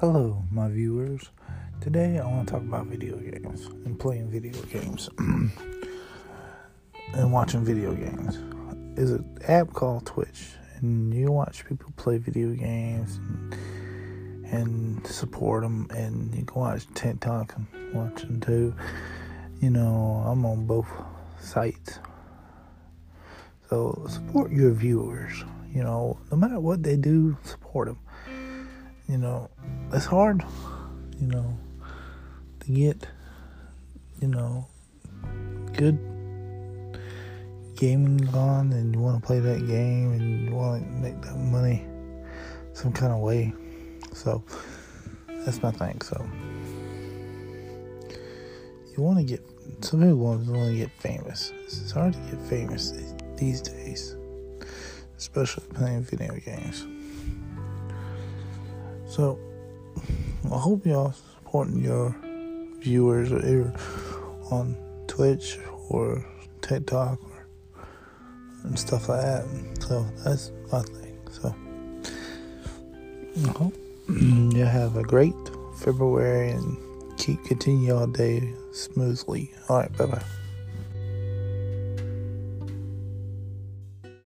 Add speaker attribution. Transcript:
Speaker 1: Hello, my viewers. Today I want to talk about video games and playing video games and watching video games. Is an app called Twitch, and you watch people play video games and, and support them, and you can watch TikTok and watch them too. You know, I'm on both sites. So support your viewers. You know, no matter what they do, support them. You know, it's hard, you know, to get, you know, good gaming on and you want to play that game and you want to make that money some kind of way. So that's my thing. So you want to get some people want to get famous. It's hard to get famous these days, especially playing video games. So I hope y'all supporting your viewers or on Twitch or TikTok or and stuff like that. So that's my thing. So I hope you have a great February and keep continue all day smoothly. All right, bye bye.